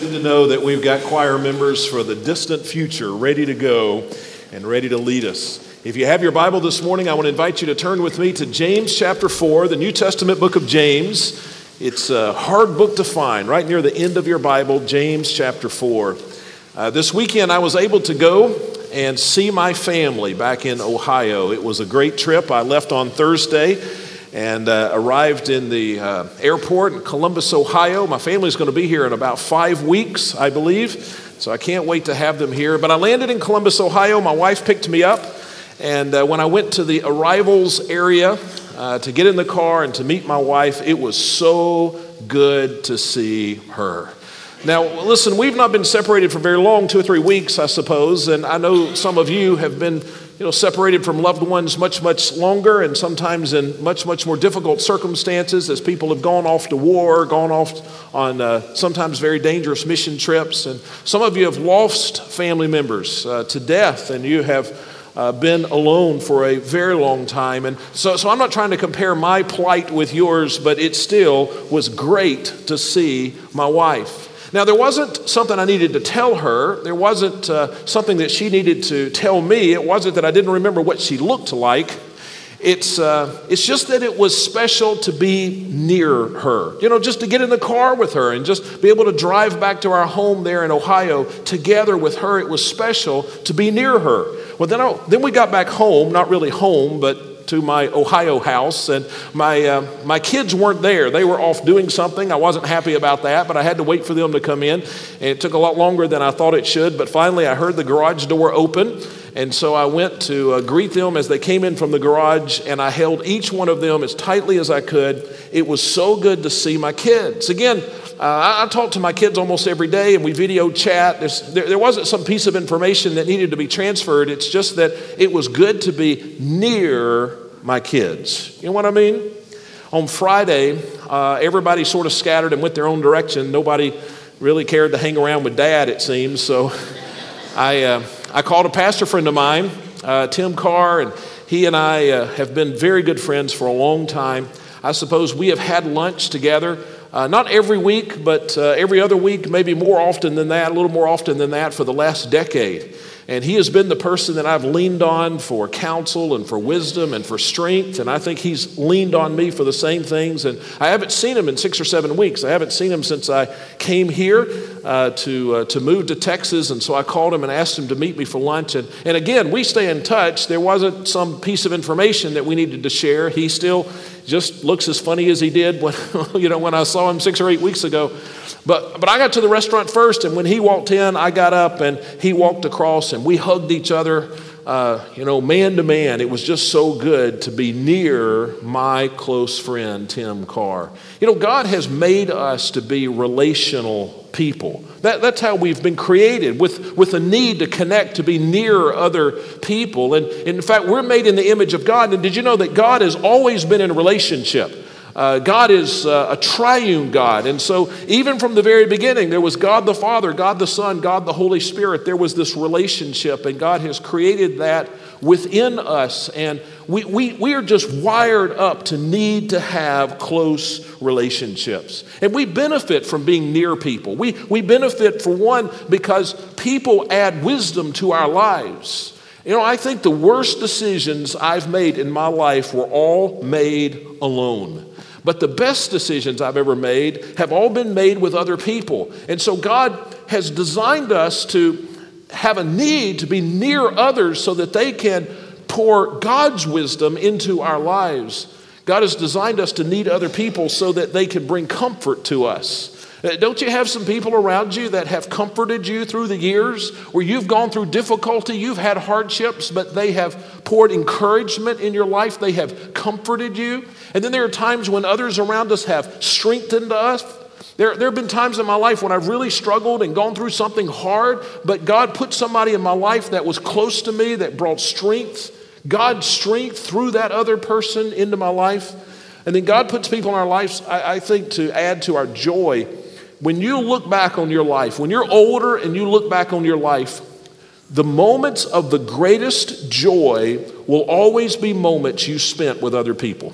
Good to know that we've got choir members for the distant future ready to go and ready to lead us. If you have your Bible this morning, I want to invite you to turn with me to James chapter 4, the New Testament book of James. It's a hard book to find, right near the end of your Bible, James chapter 4. Uh, this weekend, I was able to go and see my family back in Ohio. It was a great trip. I left on Thursday and uh, arrived in the uh, airport in Columbus, Ohio. My family's going to be here in about five weeks, I believe, so I can't wait to have them here. But I landed in Columbus, Ohio. My wife picked me up, and uh, when I went to the arrivals area uh, to get in the car and to meet my wife, it was so good to see her. Now, listen, we've not been separated for very long, two or three weeks, I suppose, and I know some of you have been you know, separated from loved ones much, much longer and sometimes in much, much more difficult circumstances as people have gone off to war, gone off on uh, sometimes very dangerous mission trips. And some of you have lost family members uh, to death and you have uh, been alone for a very long time. And so, so I'm not trying to compare my plight with yours, but it still was great to see my wife. Now, there wasn't something I needed to tell her. There wasn't uh, something that she needed to tell me. It wasn't that I didn't remember what she looked like. It's, uh, it's just that it was special to be near her. You know, just to get in the car with her and just be able to drive back to our home there in Ohio together with her. It was special to be near her. Well, then, I, then we got back home, not really home, but to my Ohio house, and my, uh, my kids weren't there. They were off doing something. I wasn't happy about that, but I had to wait for them to come in. And it took a lot longer than I thought it should, but finally I heard the garage door open. And so I went to uh, greet them as they came in from the garage, and I held each one of them as tightly as I could. It was so good to see my kids. Again, uh, I, talk to my kids almost every day, and we video chat. There, there wasn't some piece of information that needed to be transferred. It's just that it was good to be near my kids. You know what I mean? On Friday, uh, everybody sort of scattered and went their own direction. Nobody really cared to hang around with dad, it seems. So I. Uh, I called a pastor friend of mine, uh, Tim Carr, and he and I uh, have been very good friends for a long time. I suppose we have had lunch together, uh, not every week, but uh, every other week, maybe more often than that, a little more often than that for the last decade. And he has been the person that I've leaned on for counsel and for wisdom and for strength. And I think he's leaned on me for the same things. And I haven't seen him in six or seven weeks. I haven't seen him since I came here uh, to, uh, to move to Texas. And so I called him and asked him to meet me for lunch. And, and again, we stay in touch. There wasn't some piece of information that we needed to share. He still just looks as funny as he did when, you know, when I saw him six or eight weeks ago. But, but I got to the restaurant first, and when he walked in, I got up and he walked across, and we hugged each other, uh, you know, man to man. It was just so good to be near my close friend, Tim Carr. You know, God has made us to be relational people. That, that's how we've been created, with, with a need to connect, to be near other people. And in fact, we're made in the image of God. And did you know that God has always been in relationship? Uh, God is uh, a triune God. And so, even from the very beginning, there was God the Father, God the Son, God the Holy Spirit. There was this relationship, and God has created that within us. And we, we, we are just wired up to need to have close relationships. And we benefit from being near people. We, we benefit, for one, because people add wisdom to our lives. You know, I think the worst decisions I've made in my life were all made alone. But the best decisions I've ever made have all been made with other people. And so God has designed us to have a need to be near others so that they can pour God's wisdom into our lives. God has designed us to need other people so that they can bring comfort to us. Uh, don't you have some people around you that have comforted you through the years where you've gone through difficulty, you've had hardships, but they have poured encouragement in your life, they have comforted you? And then there are times when others around us have strengthened us. There, there have been times in my life when I've really struggled and gone through something hard, but God put somebody in my life that was close to me that brought strength, God's strength through that other person into my life. And then God puts people in our lives, I, I think, to add to our joy when you look back on your life, when you're older and you look back on your life, the moments of the greatest joy will always be moments you spent with other people.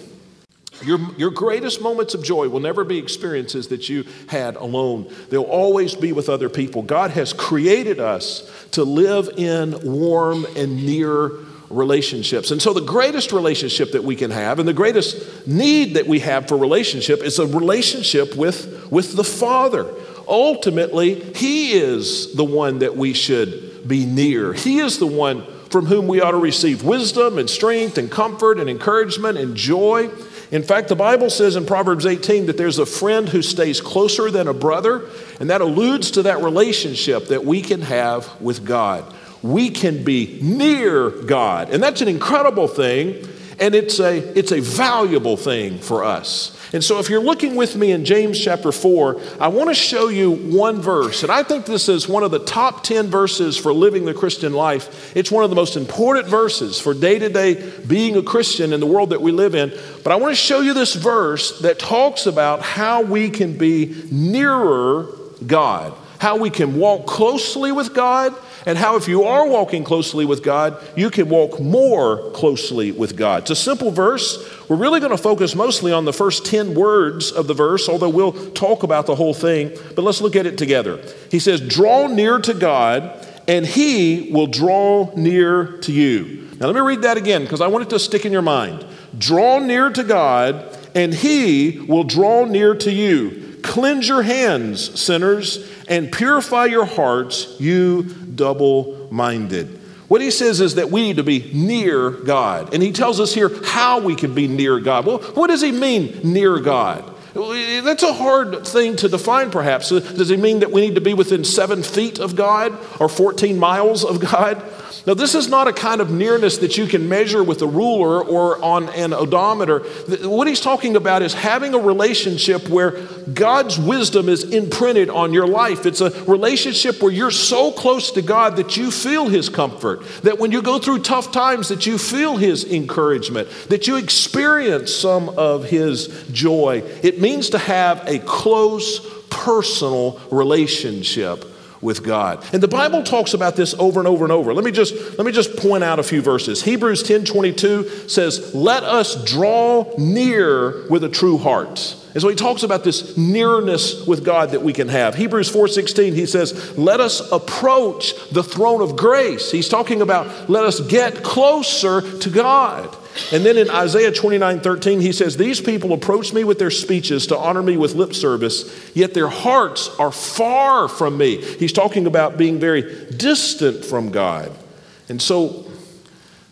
Your, your greatest moments of joy will never be experiences that you had alone. They'll always be with other people. God has created us to live in warm and near relationships. And so, the greatest relationship that we can have, and the greatest need that we have for relationship, is a relationship with, with the Father. Ultimately, He is the one that we should be near. He is the one from whom we ought to receive wisdom and strength and comfort and encouragement and joy. In fact, the Bible says in Proverbs 18 that there's a friend who stays closer than a brother, and that alludes to that relationship that we can have with God. We can be near God, and that's an incredible thing, and it's a, it's a valuable thing for us. And so, if you're looking with me in James chapter 4, I want to show you one verse. And I think this is one of the top 10 verses for living the Christian life. It's one of the most important verses for day to day being a Christian in the world that we live in. But I want to show you this verse that talks about how we can be nearer God, how we can walk closely with God, and how, if you are walking closely with God, you can walk more closely with God. It's a simple verse. We're really going to focus mostly on the first 10 words of the verse, although we'll talk about the whole thing. But let's look at it together. He says, Draw near to God, and he will draw near to you. Now, let me read that again because I want it to stick in your mind. Draw near to God, and he will draw near to you. Cleanse your hands, sinners, and purify your hearts, you double minded. What he says is that we need to be near God. And he tells us here how we can be near God. Well, what does he mean, near God? That's a hard thing to define, perhaps. Does he mean that we need to be within seven feet of God or 14 miles of God? Now, this is not a kind of nearness that you can measure with a ruler or on an odometer. What he's talking about is having a relationship where God's wisdom is imprinted on your life. It's a relationship where you're so close to God that you feel his comfort, that when you go through tough times that you feel his encouragement, that you experience some of his joy. It means to have a close personal relationship with God. And the Bible talks about this over and over and over. Let me just let me just point out a few verses. Hebrews 10:22 says, "Let us draw near with a true heart." And so he talks about this nearness with God that we can have. Hebrews 4:16 he says, "Let us approach the throne of grace." He's talking about let us get closer to God. And then in Isaiah 29 13, he says, These people approach me with their speeches to honor me with lip service, yet their hearts are far from me. He's talking about being very distant from God. And so,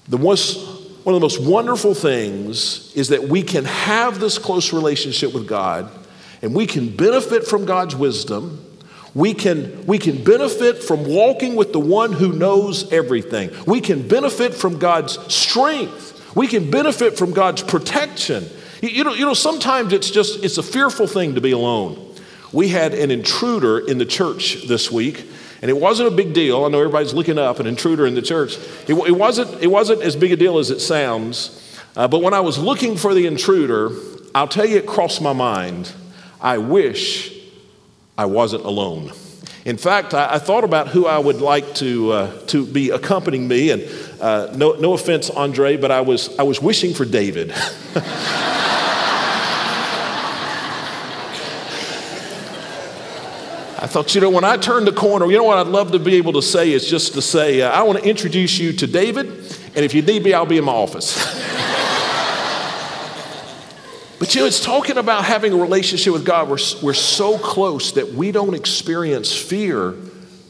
the most, one of the most wonderful things is that we can have this close relationship with God and we can benefit from God's wisdom. We can, we can benefit from walking with the one who knows everything. We can benefit from God's strength we can benefit from God's protection. You know, you know, sometimes it's just it's a fearful thing to be alone. We had an intruder in the church this week, and it wasn't a big deal. I know everybody's looking up an intruder in the church. It, it wasn't it wasn't as big a deal as it sounds. Uh, but when I was looking for the intruder, I'll tell you, it crossed my mind. I wish I wasn't alone. In fact, I, I thought about who I would like to, uh, to be accompanying me, and uh, no, no offense, Andre, but I was, I was wishing for David. I thought, you know, when I turn the corner, you know what I'd love to be able to say is just to say, uh, I want to introduce you to David, and if you need me, I'll be in my office. but you know, it's talking about having a relationship with God. We're, we're so close that we don't experience fear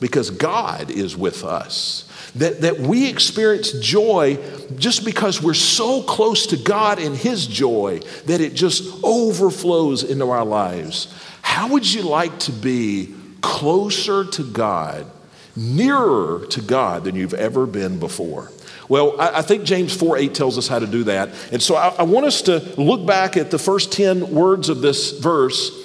because God is with us. That, that we experience joy just because we're so close to God and His joy that it just overflows into our lives. How would you like to be closer to God, nearer to God than you've ever been before? Well, I, I think James 4 8 tells us how to do that. And so I, I want us to look back at the first 10 words of this verse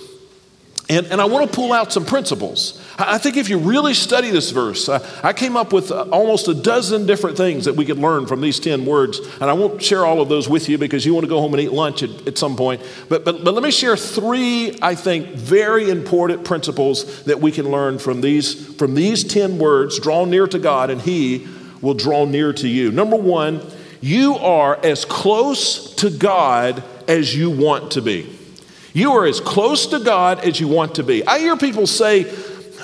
and, and I want to pull out some principles. I think if you really study this verse, uh, I came up with uh, almost a dozen different things that we could learn from these 10 words. And I won't share all of those with you because you want to go home and eat lunch at, at some point. But, but, but let me share three, I think, very important principles that we can learn from these, from these 10 words draw near to God, and He will draw near to you. Number one, you are as close to God as you want to be. You are as close to God as you want to be. I hear people say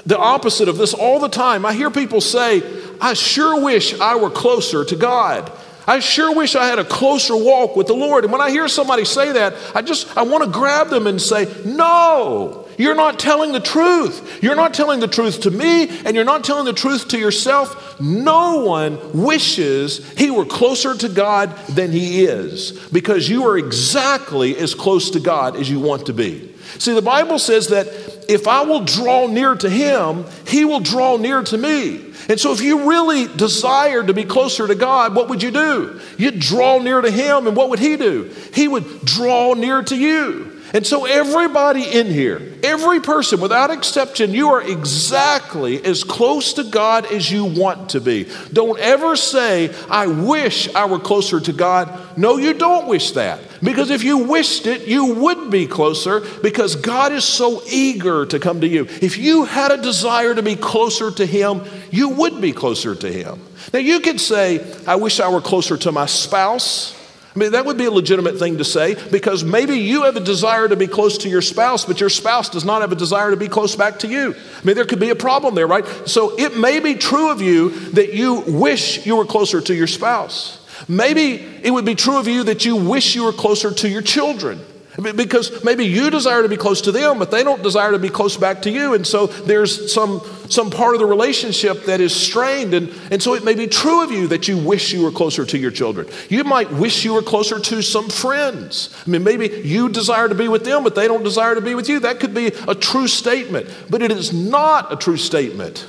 the opposite of this all the time. I hear people say, I sure wish I were closer to God. I sure wish I had a closer walk with the Lord. And when I hear somebody say that, I just I want to grab them and say, "No. You're not telling the truth. You're not telling the truth to me, and you're not telling the truth to yourself. No one wishes he were closer to God than he is because you are exactly as close to God as you want to be. See, the Bible says that if I will draw near to him, he will draw near to me. And so, if you really desired to be closer to God, what would you do? You'd draw near to Him, and what would He do? He would draw near to you. And so, everybody in here, every person without exception, you are exactly as close to God as you want to be. Don't ever say, I wish I were closer to God. No, you don't wish that. Because if you wished it, you would be closer because God is so eager to come to you. If you had a desire to be closer to Him, you would be closer to Him. Now, you could say, I wish I were closer to my spouse. I mean, that would be a legitimate thing to say because maybe you have a desire to be close to your spouse, but your spouse does not have a desire to be close back to you. I mean, there could be a problem there, right? So it may be true of you that you wish you were closer to your spouse. Maybe it would be true of you that you wish you were closer to your children. Because maybe you desire to be close to them, but they don't desire to be close back to you. And so there's some, some part of the relationship that is strained. And, and so it may be true of you that you wish you were closer to your children. You might wish you were closer to some friends. I mean, maybe you desire to be with them, but they don't desire to be with you. That could be a true statement. But it is not a true statement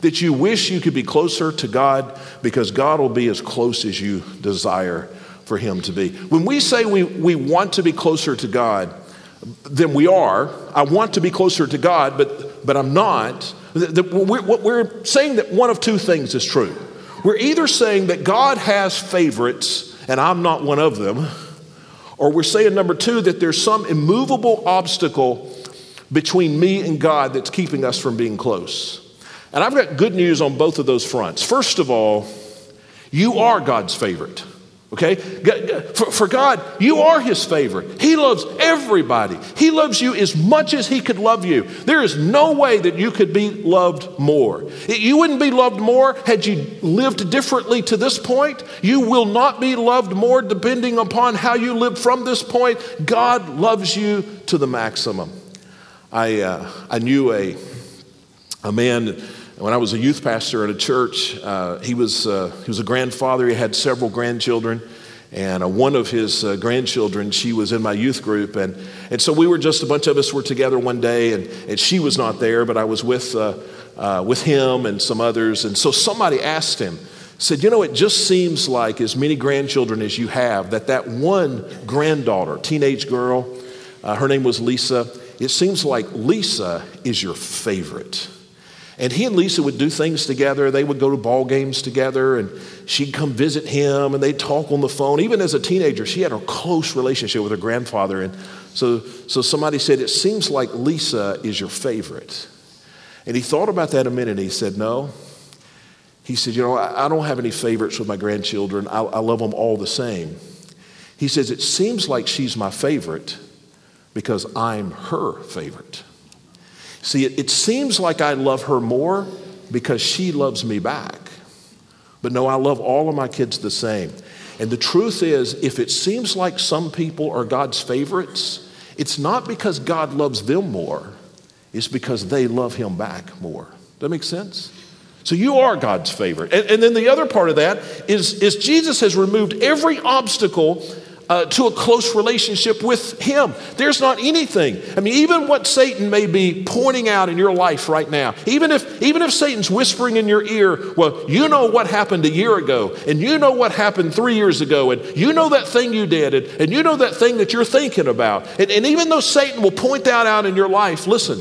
that you wish you could be closer to God because God will be as close as you desire for him to be. When we say we, we want to be closer to God, then we are. I want to be closer to God, but, but I'm not. We're, we're saying that one of two things is true. We're either saying that God has favorites and I'm not one of them, or we're saying, number two, that there's some immovable obstacle between me and God that's keeping us from being close. And I've got good news on both of those fronts. First of all, you are God's favorite. Okay? For, God, you are His favorite. He loves everybody. He loves you as much as He could love you. There is no way that you could be loved more. You wouldn't be loved more had you lived differently to this point. You will not be loved more depending upon how you live from this point. God loves you to the maximum. I, uh, I knew a, a man when I was a youth pastor at a church, uh, he, was, uh, he was a grandfather. He had several grandchildren. And uh, one of his uh, grandchildren, she was in my youth group. And, and so we were just, a bunch of us were together one day, and, and she was not there, but I was with, uh, uh, with him and some others. And so somebody asked him, said, You know, it just seems like as many grandchildren as you have, that that one granddaughter, teenage girl, her name was Lisa, it seems like Lisa is your favorite. And he and Lisa would do things together. They would go to ball games together, and she'd come visit him, and they'd talk on the phone. Even as a teenager, she had a close relationship with her grandfather. And so, so somebody said, It seems like Lisa is your favorite. And he thought about that a minute, and he said, No. He said, You know, I, I don't have any favorites with my grandchildren. I, I love them all the same. He says, It seems like she's my favorite because I'm her favorite. See, it, it seems like I love her more because she loves me back. But no, I love all of my kids the same. And the truth is, if it seems like some people are God's favorites, it's not because God loves them more, it's because they love Him back more. Does that make sense? So you are God's favorite. And, and then the other part of that is, is Jesus has removed every obstacle uh, to a close relationship with Him. There's not anything. I mean, even what Satan may be pointing out in your life right now, even if, even if Satan's whispering in your ear, well, you know what happened a year ago, and you know what happened three years ago, and you know that thing you did, and, and you know that thing that you're thinking about. And, and even though Satan will point that out in your life, listen,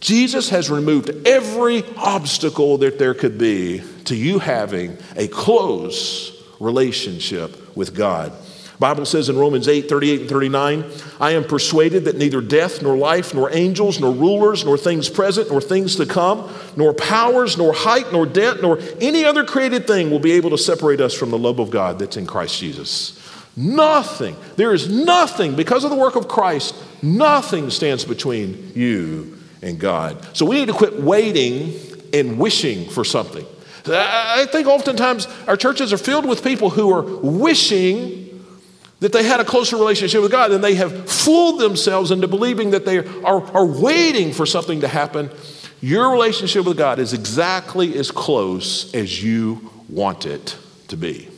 Jesus has removed every obstacle that there could be to you having a close relationship with God. Bible says in Romans 8, 38 and 39, I am persuaded that neither death, nor life, nor angels, nor rulers, nor things present, nor things to come, nor powers, nor height, nor depth, nor any other created thing will be able to separate us from the love of God that's in Christ Jesus. Nothing. There is nothing, because of the work of Christ, nothing stands between you and God. So we need to quit waiting and wishing for something. I think oftentimes our churches are filled with people who are wishing that they had a closer relationship with God and they have fooled themselves into believing that they are, are waiting for something to happen. Your relationship with God is exactly as close as you want it to be.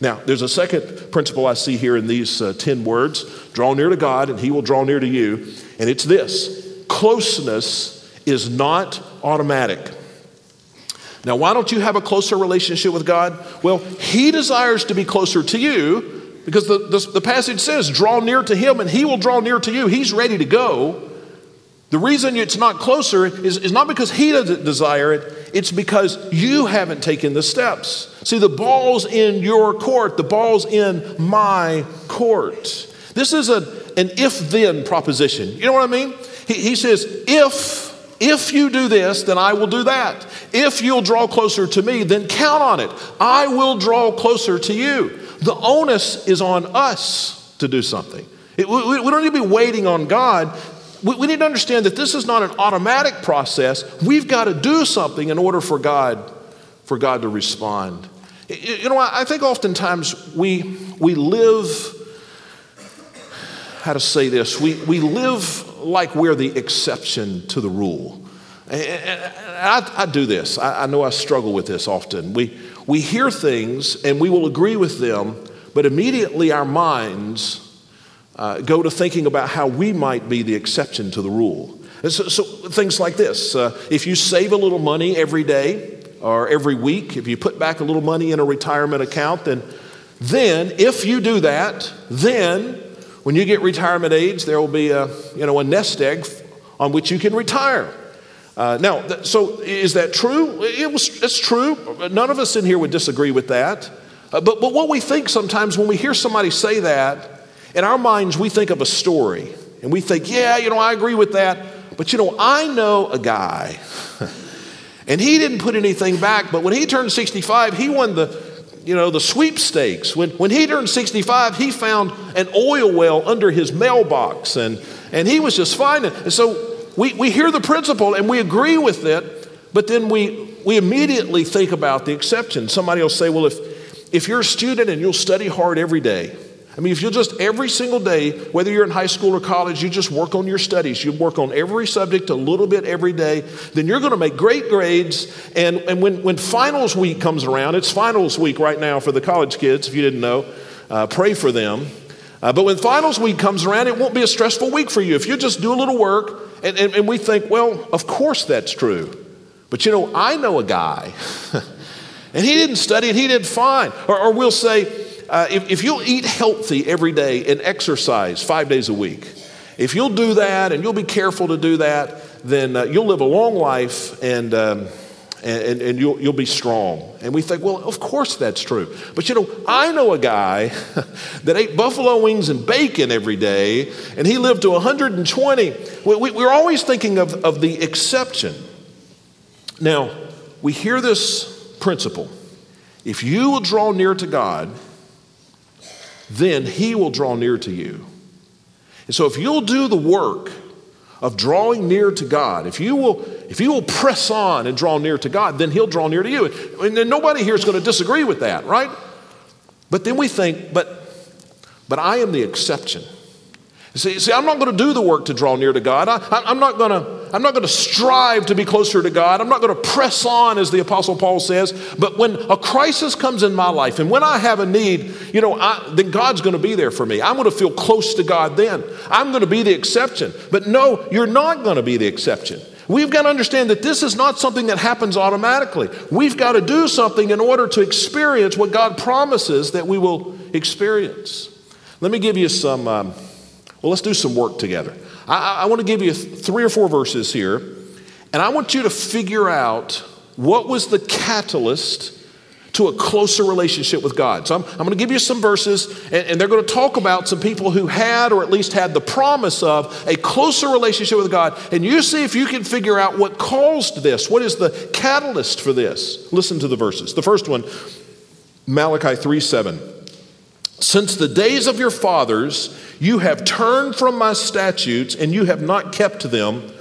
Now, there's a second principle I see here in these uh, 10 words draw near to God, and He will draw near to you. And it's this closeness is not automatic. Now, why don't you have a closer relationship with God? Well, He desires to be closer to you because the, the, the, passage says, draw near to Him and He will draw near to you. He's ready to go. The reason it's not closer is, is not because He doesn't desire it, it's because you haven't taken the steps. See, the ball's in your court, the ball's in my court. This is a, an if then proposition. You know what I mean? He, he says, if if you do this, then I will do that. If you'll draw closer to me, then count on it. I will draw closer to you. The onus is on us to do something. It, we, we, don't need to be waiting on God. We, we need to understand that this is not an automatic process. We've got to do something in order for God, for God to respond. You know, I think oftentimes we, we live, how to say this, we, we live like we're the exception to the rule. I, I do this. I, I, know I struggle with this often. We, we hear things and we will agree with them, but immediately our minds uh, go to thinking about how we might be the exception to the rule. So, so, things like this uh, if you save a little money every day or every week, if you put back a little money in a retirement account, then, then if you do that, then when you get retirement age, there will be a, you know, a nest egg on which you can retire. Uh, now, th- so is that true? It was, it's true. None of us in here would disagree with that. Uh, but, but what we think sometimes when we hear somebody say that, in our minds, we think of a story. And we think, yeah, you know, I agree with that. But you know, I know a guy, and he didn't put anything back, but when he turned 65, he won the you know, the sweepstakes. When, when he turned 65, he found an oil well under his mailbox and, and he was just fine. And so we, we hear the principle and we agree with it, but then we, we immediately think about the exception. Somebody will say, well, if, if you're a student and you'll study hard every day, I mean, if you'll just every single day, whether you're in high school or college, you just work on your studies, you work on every subject a little bit every day, then you're going to make great grades. And, and when, when finals week comes around, it's finals week right now for the college kids, if you didn't know, uh, pray for them. Uh, but when finals week comes around, it won't be a stressful week for you. If you just do a little work, and, and, and we think, well, of course that's true. But you know, I know a guy, and he didn't study and he did fine. Or, or we'll say, uh, if, if you'll eat healthy every day and exercise five days a week, if you'll do that and you'll be careful to do that, then uh, you'll live a long life and, um, and, and you'll, you'll be strong. And we think, well, of course that's true. But you know, I know a guy that ate buffalo wings and bacon every day, and he lived to 120. We, we, we're always thinking of, of the exception. Now, we hear this principle if you will draw near to God, then He will draw near to you. And so if you'll do the work of drawing near to God, if you will, if you will press on and draw near to God, then He'll draw near to you. And nobody here is going to disagree with that, right? But then we think, but but I am the exception. See, see, I'm not going to do the work to draw near to God. I, am not going to, I'm not going to strive to be closer to God. I'm not going to press on, as the Apostle Paul says. But when a crisis comes in my life and when I have a need, you know, I, then God's going to be there for me. I'm going to feel close to God then. I'm going to be the exception. But no, you're not going to be the exception. We've got to understand that this is not something that happens automatically. We've got to do something in order to experience what God promises that we will experience. Let me give you some. Um, well, let's do some work together. I, I want to give you three or four verses here, and I want you to figure out what was the catalyst to a closer relationship with God. So I'm, I'm going to give you some verses, and, and, they're going to talk about some people who had, or at least had, the promise of a closer relationship with God. And you see if you can figure out what caused this. What is the catalyst for this? Listen to the verses. The first one, Malachi 3 7. Since the days of your fathers, you have turned from my statutes and you have not kept them.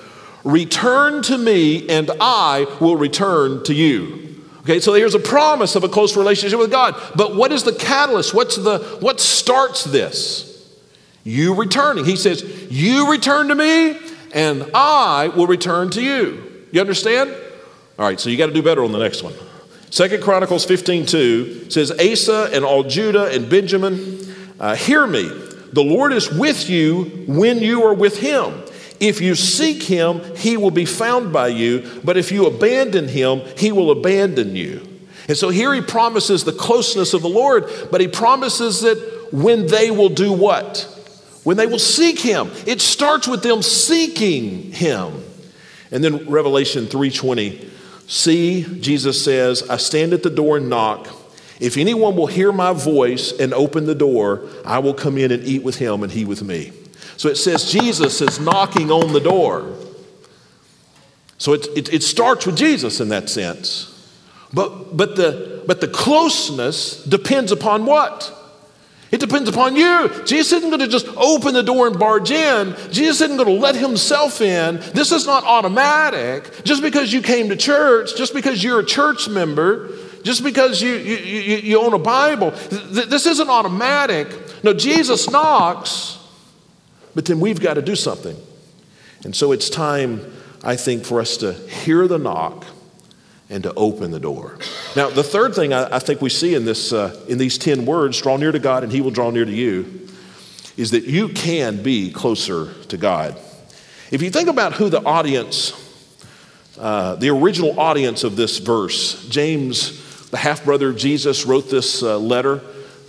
Return to me, and I will return to you. Okay, so here's a promise of a close relationship with God. But what is the catalyst? What's the what starts this? You returning. He says, You return to me, and I will return to you. You understand? All right, so you got to do better on the next one. Second Chronicles 15 2 says, Asa and all Judah and Benjamin, uh, hear me. The Lord is with you when you are with him. If you seek him, he will be found by you. But if you abandon him, he will abandon you. And so here he promises the closeness of the Lord, but he promises that when they will do what? When they will seek him. It starts with them seeking him. And then Revelation 3:20 See, Jesus says, I stand at the door and knock. If anyone will hear my voice and open the door, I will come in and eat with him and he with me. So it says Jesus is knocking on the door. So it, it, it starts with Jesus in that sense. But, but, the, but the closeness depends upon what? It depends upon you. Jesus isn't going to just open the door and barge in. Jesus isn't going to let himself in. This is not automatic. Just because you came to church, just because you're a church member, just because you, you, you, you own a Bible, th- this isn't automatic. No, Jesus knocks, but then we've got to do something. And so it's time, I think, for us to hear the knock and to open the door. Now, the third thing I, I think we see in, this, uh, in these 10 words draw near to God and he will draw near to you is that you can be closer to God. If you think about who the audience, uh, the original audience of this verse, James, the half brother of Jesus, wrote this uh, letter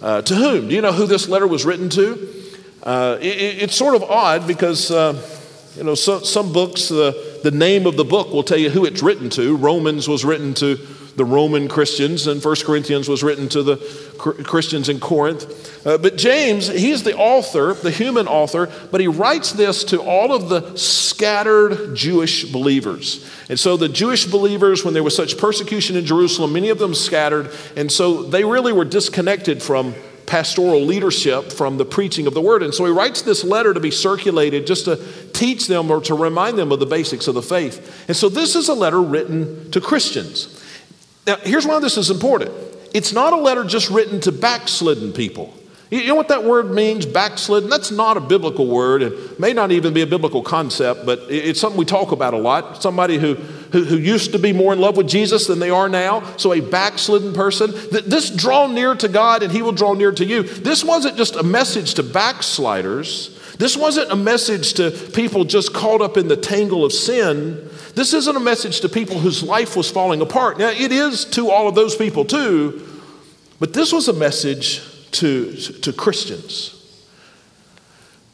uh, to whom? Do you know who this letter was written to? Uh, it, it's sort of odd because, uh, you know, so, some books, the the name of the book will tell you who it's written to. Romans was written to the Roman Christians, and First Corinthians was written to the Christians in Corinth. Uh, but James, he's the author, the human author, but he writes this to all of the scattered Jewish believers. And so the Jewish believers, when there was such persecution in Jerusalem, many of them scattered, and so they really were disconnected from pastoral leadership from the preaching of the word. And so he writes this letter to be circulated just to teach them or to remind them of the basics of the faith. And so this is a letter written to Christians. Now, here's why this is important it's not a letter just written to backslidden people. You know what that word means, backslidden? That's not a biblical word and may not even be a biblical concept, but it's something we talk about a lot. Somebody who, who, who used to be more in love with Jesus than they are now, so a backslidden person. This draw near to God and he will draw near to you. This wasn't just a message to backsliders. This wasn't a message to people just caught up in the tangle of sin. This isn't a message to people whose life was falling apart. Now, it is to all of those people too, but this was a message to, to Christians.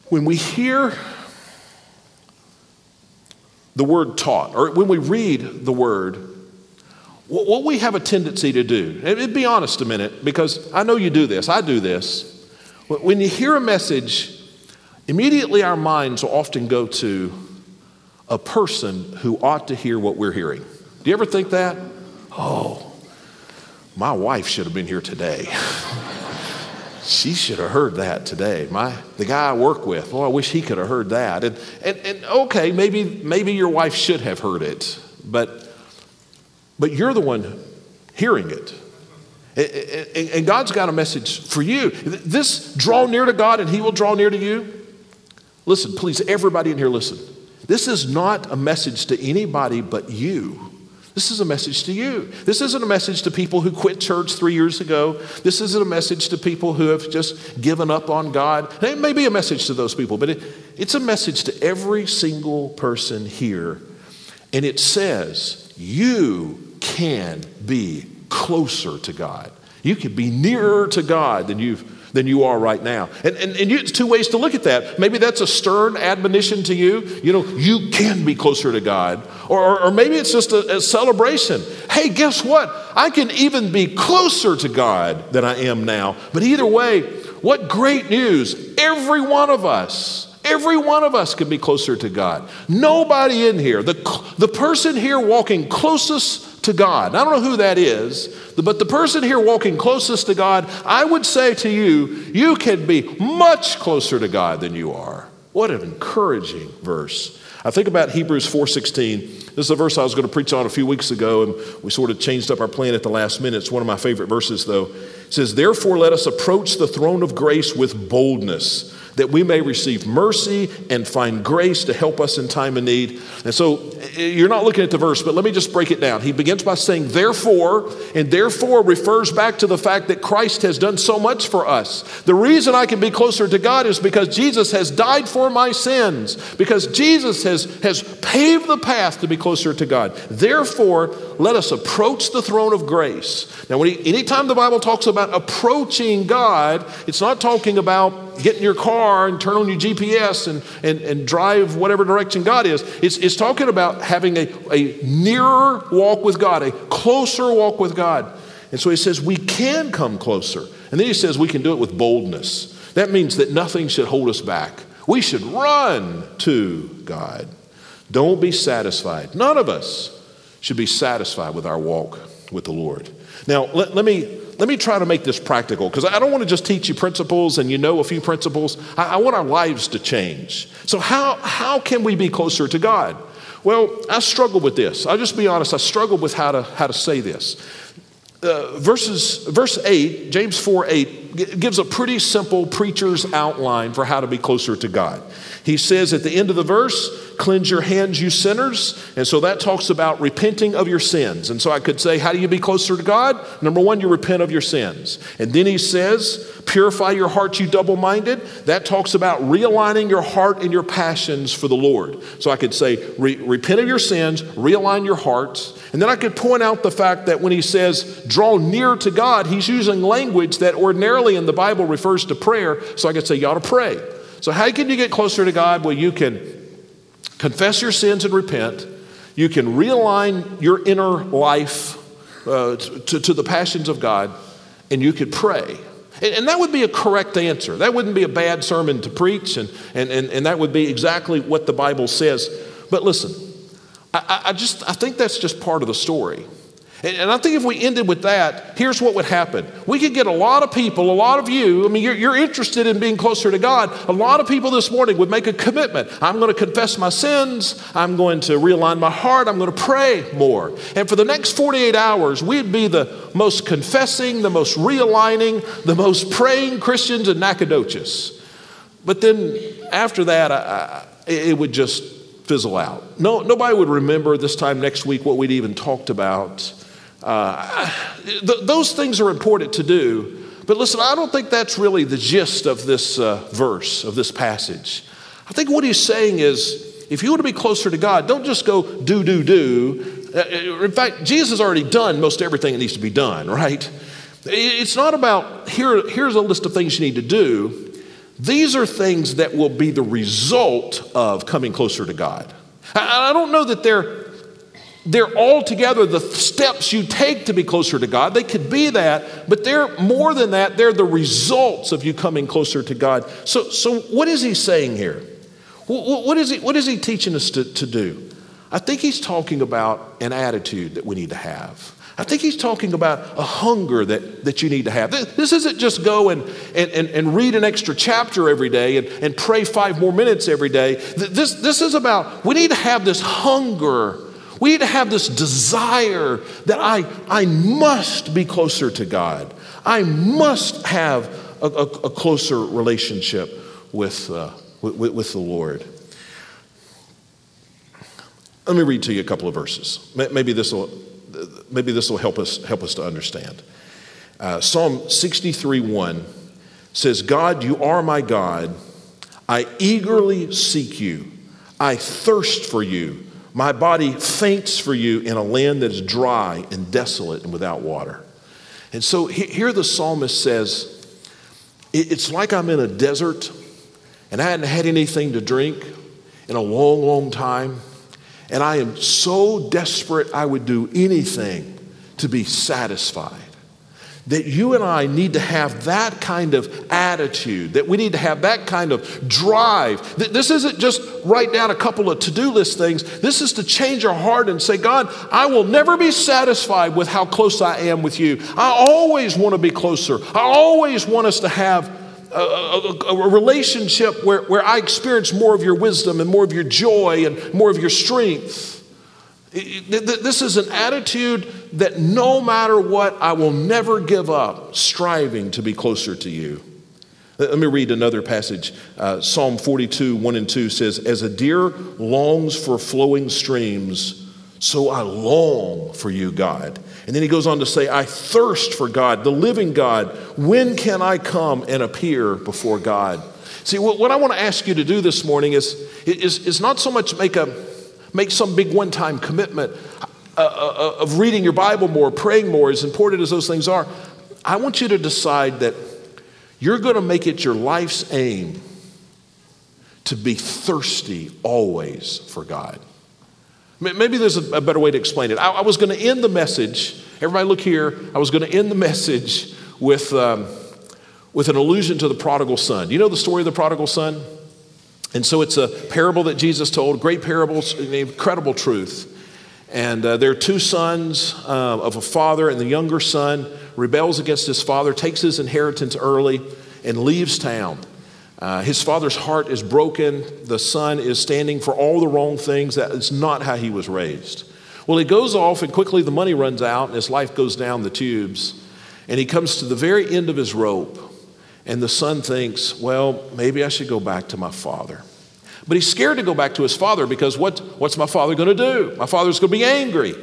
When we hear the word taught, or when we read the word, what we have a tendency to do, and be honest a minute, because I know you do this, I do this. When you hear a message, immediately our minds will often go to a person who ought to hear what we're hearing. Do you ever think that? Oh, my wife should have been here today. she should have heard that today. My the guy I work with, oh, I wish he could have heard that. And, and, and okay, maybe maybe your wife should have heard it, but but you're the one hearing it. And God's got a message for you. This draw near to God and He will draw near to you. Listen, please, everybody in here, listen. This is not a message to anybody but you. This is a message to you. This isn't a message to people who quit church three years ago. This isn't a message to people who have just given up on God. It may be a message to those people, but it, it's a message to every single person here. And it says, you can be closer to God. You can be nearer to God than you've than you are right now. And, and, and you, it's two ways to look at that. Maybe that's a stern admonition to you. You know, you can be closer to God. Or, or, or maybe it's just a, a celebration. Hey, guess what? I can even be closer to God than I am now. But either way, what great news. Every one of us, Every one of us can be closer to God. Nobody in here, the, the person here walking closest to God. I don't know who that is, but the person here walking closest to God, I would say to you, you can be much closer to God than you are. What an encouraging verse. I think about Hebrews 4:16. This is a verse I was going to preach on a few weeks ago, and we sort of changed up our plan at the last minute. It's one of my favorite verses, though. It says, Therefore, let us approach the throne of grace with boldness that we may receive mercy and find grace to help us in time of need. And so eh, you're not looking at the verse, but let me just break it down. He begins by saying, therefore, and therefore refers back to the fact that Christ has done so much for us. The reason I can be closer to God is because Jesus has died for my sins, because Jesus has, has paved the path to be closer to God. Therefore, let us approach the throne of grace. Now, when he, anytime the Bible talks about approaching God, it's not talking about get in your car and turn on your GPS and, and, and drive whatever direction God is. It's, it's talking about having a, a nearer walk with God, a closer walk with God. And so he says we can come closer. And then he says we can do it with boldness. That means that nothing should hold us back. We should run to God. Don't be satisfied. None of us should be satisfied with our walk with the Lord. Now, let, let me let me try to make this practical because I don't want to just teach you principles and you know a few principles. I, I want our lives to change. So, how, how can we be closer to God? Well, I struggle with this. I'll just be honest, I struggle with how to, how to say this. Uh, verses, verse 8, James 4 8, gives a pretty simple preacher's outline for how to be closer to God. He says at the end of the verse, cleanse your hands, you sinners. And so that talks about repenting of your sins. And so I could say, how do you be closer to God? Number one, you repent of your sins. And then he says, purify your heart, you double minded. That talks about realigning your heart and your passions for the Lord. So I could say, re- repent of your sins, realign your hearts. And then I could point out the fact that when he says, draw near to God, he's using language that ordinarily in the Bible refers to prayer. So I could say, you ought to pray. So, how can you get closer to God? Well, you can confess your sins and repent. You can realign your inner life uh, to, to the passions of God, and you could pray. And, and, that would be a correct answer. That wouldn't be a bad sermon to preach, and, and, and, and that would be exactly what the Bible says. But listen, I, I just I think that's just part of the story. And I think if we ended with that, here's what would happen. We could get a lot of people, a lot of you, I mean, you're, you're, interested in being closer to God. A lot of people this morning would make a commitment. I'm going to confess my sins. I'm going to realign my heart. I'm going to pray more. And for the next 48 hours, we'd be the most confessing, the most realigning, the most praying Christians in Nacogdoches. But then after that, I, I, it would just fizzle out. No, nobody would remember this time next week what we'd even talked about. Uh, th- those things are important to do, but listen, I don't think that's really the gist of this uh, verse, of this passage. I think what he's saying is if you want to be closer to God, don't just go do, do, do. Uh, uh, in fact, Jesus has already done most everything that needs to be done, right? It's not about here, here's a list of things you need to do. These are things that will be the result of coming closer to God. I, I don't know that they're they're altogether the steps you take to be closer to God. They could be that, but they're more than that. They're the results of you coming closer to God. So, so what is he saying here? What is he, what is he teaching us to, to do? I think he's talking about an attitude that we need to have. I think he's talking about a hunger that, that you need to have. This isn't just go and, and, and, read an extra chapter every day and, and pray five more minutes every day. This, this is about, we need to have this hunger we need to have this desire that I, I must be closer to God. I must have a, a, a closer relationship with, uh, with, with, the Lord. Let me read to you a couple of verses. Maybe this will, maybe this will help, us, help us to understand. Uh, Psalm 63 1 says, God, you are my God. I eagerly seek you. I thirst for you. My body faints for you in a land that is dry and desolate and without water. And so here the psalmist says, It's like I'm in a desert and I hadn't had anything to drink in a long, long time. And I am so desperate I would do anything to be satisfied. That you and I need to have that kind of attitude, that we need to have that kind of drive. This isn't just write down a couple of to do list things. This is to change our heart and say, God, I will never be satisfied with how close I am with you. I always want to be closer. I always want us to have a, a, a, relationship where, where I experience more of your wisdom and more of your joy and more of your strength. This is an attitude that no matter what, I will never give up striving to be closer to you. Let me read another passage. Uh, Psalm 42, 1 and 2 says, As a deer longs for flowing streams, so I long for you, God. And then he goes on to say, I thirst for God, the living God. When can I come and appear before God? See, what, what I want to ask you to do this morning is, is, is not so much make a make some big one time commitment uh, uh, uh, of reading your Bible more, praying more, as important as those things are. I want you to decide that you're going to make it your life's aim to be thirsty always for God. Maybe there's a better way to explain it. I, was going to end the message, everybody look here, I was going to end the message with, um, with an allusion to the prodigal son. You know the story of the prodigal son? And so it's a parable that Jesus told, great parables, incredible truth. And uh, there are two sons uh, of a father, and the younger son rebels against his father, takes his inheritance early, and leaves town. Uh, his father's heart is broken. The son is standing for all the wrong things. That is not how he was raised. Well, he goes off, and quickly the money runs out, and his life goes down the tubes. And he comes to the very end of his rope. And the son thinks, well, maybe I should go back to my father. But he's scared to go back to his father because what, what's my father going to do? My father's going to be angry.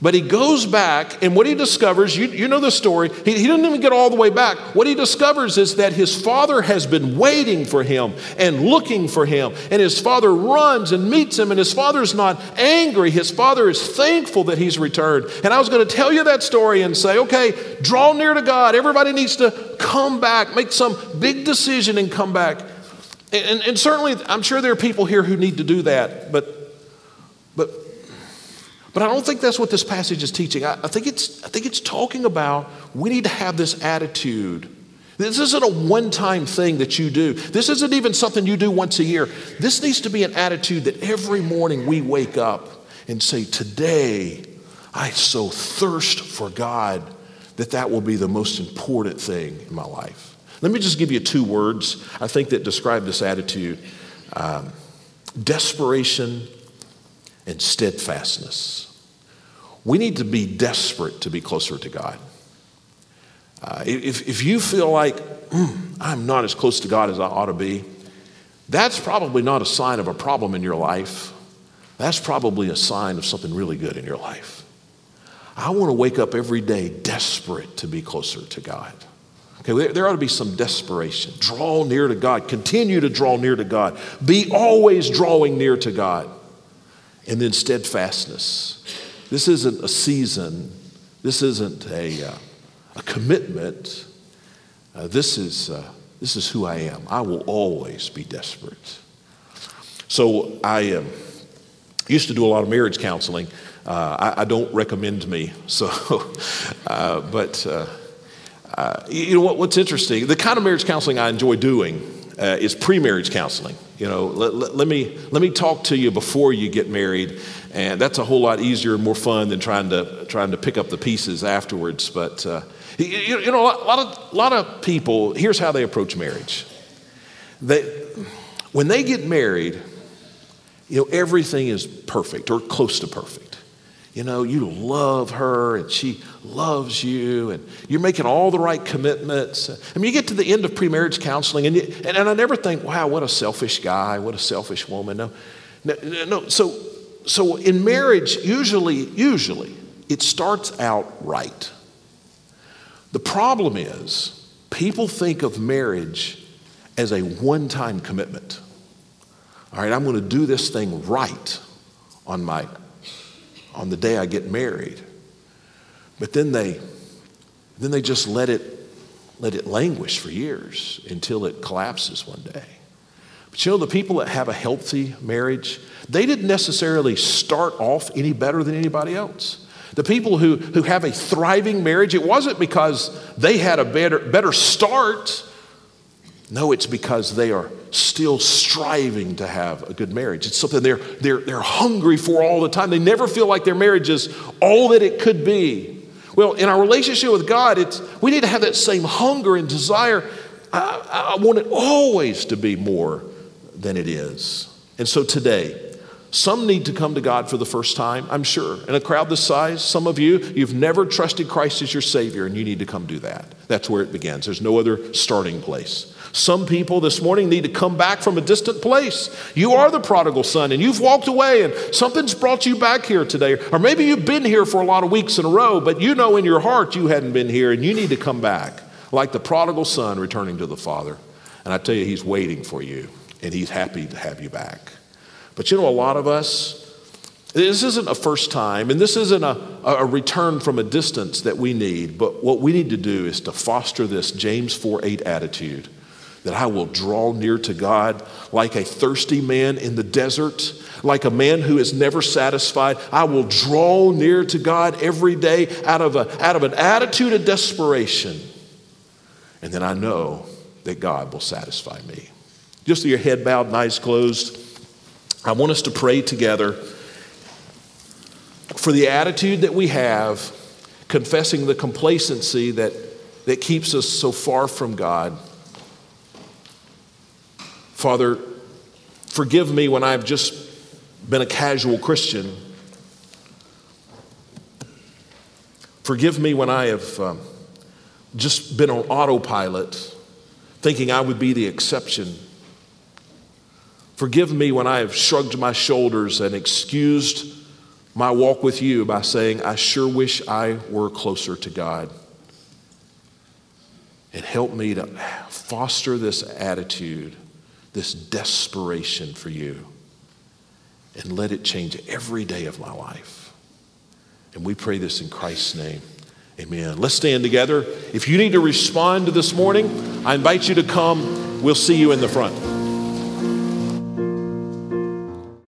But he goes back, and what he discovers, you, you know the story, he, he didn't even get all the way back. What he discovers is that his father has been waiting for him and looking for him. And his father runs and meets him, and his father's not angry. His father is thankful that he's returned. And I was going to tell you that story and say, okay, draw near to God. Everybody needs to come back, make some big decision and come back. And, and certainly, I'm sure there are people here who need to do that, but, but but I don't think that's what this passage is teaching. I, I, think it's, I think it's talking about we need to have this attitude. This isn't a one time thing that you do. This isn't even something you do once a year. This needs to be an attitude that every morning we wake up and say, Today, I so thirst for God that that will be the most important thing in my life. Let me just give you two words I think that describe this attitude um, desperation and steadfastness. We need to be desperate to be closer to God. Uh, if, if you feel like mm, I'm not as close to God as I ought to be, that's probably not a sign of a problem in your life. That's probably a sign of something really good in your life. I want to wake up every day desperate to be closer to God. Okay, there, there ought to be some desperation. Draw near to God. Continue to draw near to God. Be always drawing near to God. And then steadfastness. This isn't a season, this isn't a, uh, a commitment. Uh, this, is, uh, this is who I am. I will always be desperate. So I um, used to do a lot of marriage counseling. Uh, I, I, don't recommend me. So, uh, but uh, you know what, what's interesting? The kind of marriage counseling I enjoy doing uh, is pre-marriage counseling. You know, let, let, let, me, let me talk to you before you get married. And that's a whole lot easier and more fun than trying to, trying to pick up the pieces afterwards. But, uh, you, you, know, a lot, of, a lot of people, here's how they approach marriage. They, when they get married, you know, everything is perfect or close to perfect. You know, you love her and she loves you and you're making all the right commitments. I mean, you get to the end of pre-marriage counseling and, you, and, and I never think, wow, what a selfish guy, what a selfish woman. No, no, no. So, so in marriage, usually, usually, it starts out right. The problem is people think of marriage as a one-time commitment. All right, I'm going to do this thing right on my on the day I get married. But then they, then they just let it, let it languish for years until it collapses one day. But you know, the people that have a healthy marriage, they didn't necessarily start off any better than anybody else. The people who, who have a thriving marriage, it wasn't because they had a better, better start. No, it's because they are still striving to have a good marriage. It's something they're, they're, they're hungry for all the time. They never feel like their marriage is all that it could be. Well, in our relationship with God, it's, we need to have that same hunger and desire. I, I want it always to be more than it is. And so today, some need to come to God for the first time, I'm sure. In a crowd this size, some of you, you've never trusted Christ as your Savior, and you need to come do that. That's where it begins. There's no other starting place. Some people this morning need to come back from a distant place. You are the prodigal son, and you've walked away, and something's brought you back here today. Or maybe you've been here for a lot of weeks in a row, but you know in your heart you hadn't been here, and you need to come back, like the prodigal son returning to the Father. And I tell you, he's waiting for you, and he's happy to have you back. But you know, a lot of us, this isn't a first time, and this isn't a, a return from a distance that we need, but what we need to do is to foster this James 4 8 attitude that I will draw near to God like a thirsty man in the desert, like a man who is never satisfied. I will draw near to God every day out of, a, out of an attitude of desperation. And then I know that God will satisfy me. Just with your head bowed and eyes closed. I want us to pray together for the attitude that we have, confessing the complacency that, that keeps us so far from God. Father, forgive me when I've just been a casual Christian. Forgive me when I have um, just been on autopilot, thinking I would be the exception. Forgive me when I have shrugged my shoulders and excused my walk with you by saying, I sure wish I were closer to God. And help me to foster this attitude, this desperation for you, and let it change every day of my life. And we pray this in Christ's name. Amen. Let's stand together. If you need to respond to this morning, I invite you to come. We'll see you in the front.